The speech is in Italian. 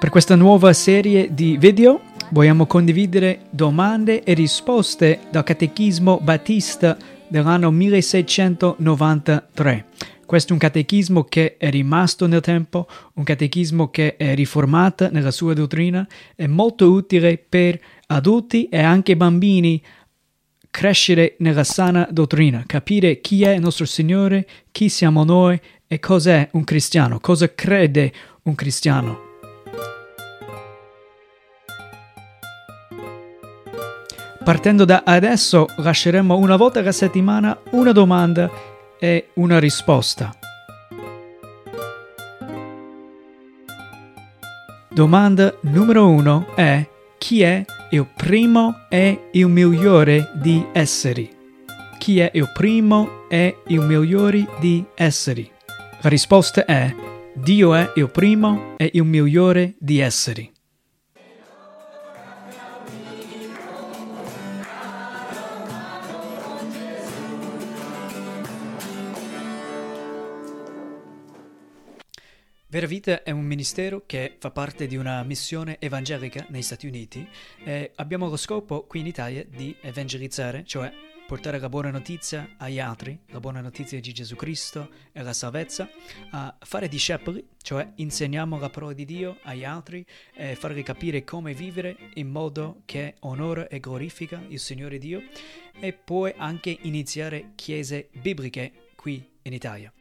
Per questa nuova serie di video vogliamo condividere domande e risposte dal Catechismo Battista dell'anno 1693. Questo è un catechismo che è rimasto nel tempo, un catechismo che è riformato nella sua dottrina, è molto utile per adulti e anche bambini crescere nella sana dottrina, capire chi è il nostro Signore, chi siamo noi e cos'è un cristiano, cosa crede un cristiano. Partendo da adesso lasceremo una volta alla settimana una domanda e una risposta. Domanda numero uno è chi è il primo e il migliore di esseri? Chi è il primo e il migliore di esseri? La risposta è Dio è il primo e il migliore di esseri. Vera Vita è un ministero che fa parte di una missione evangelica negli Stati Uniti e abbiamo lo scopo qui in Italia di evangelizzare, cioè portare la buona notizia agli altri, la buona notizia di Gesù Cristo e la salvezza, a fare discepoli, cioè insegniamo la parola di Dio agli altri e farli capire come vivere in modo che onora e glorifica il Signore Dio e poi anche iniziare chiese bibliche qui in Italia.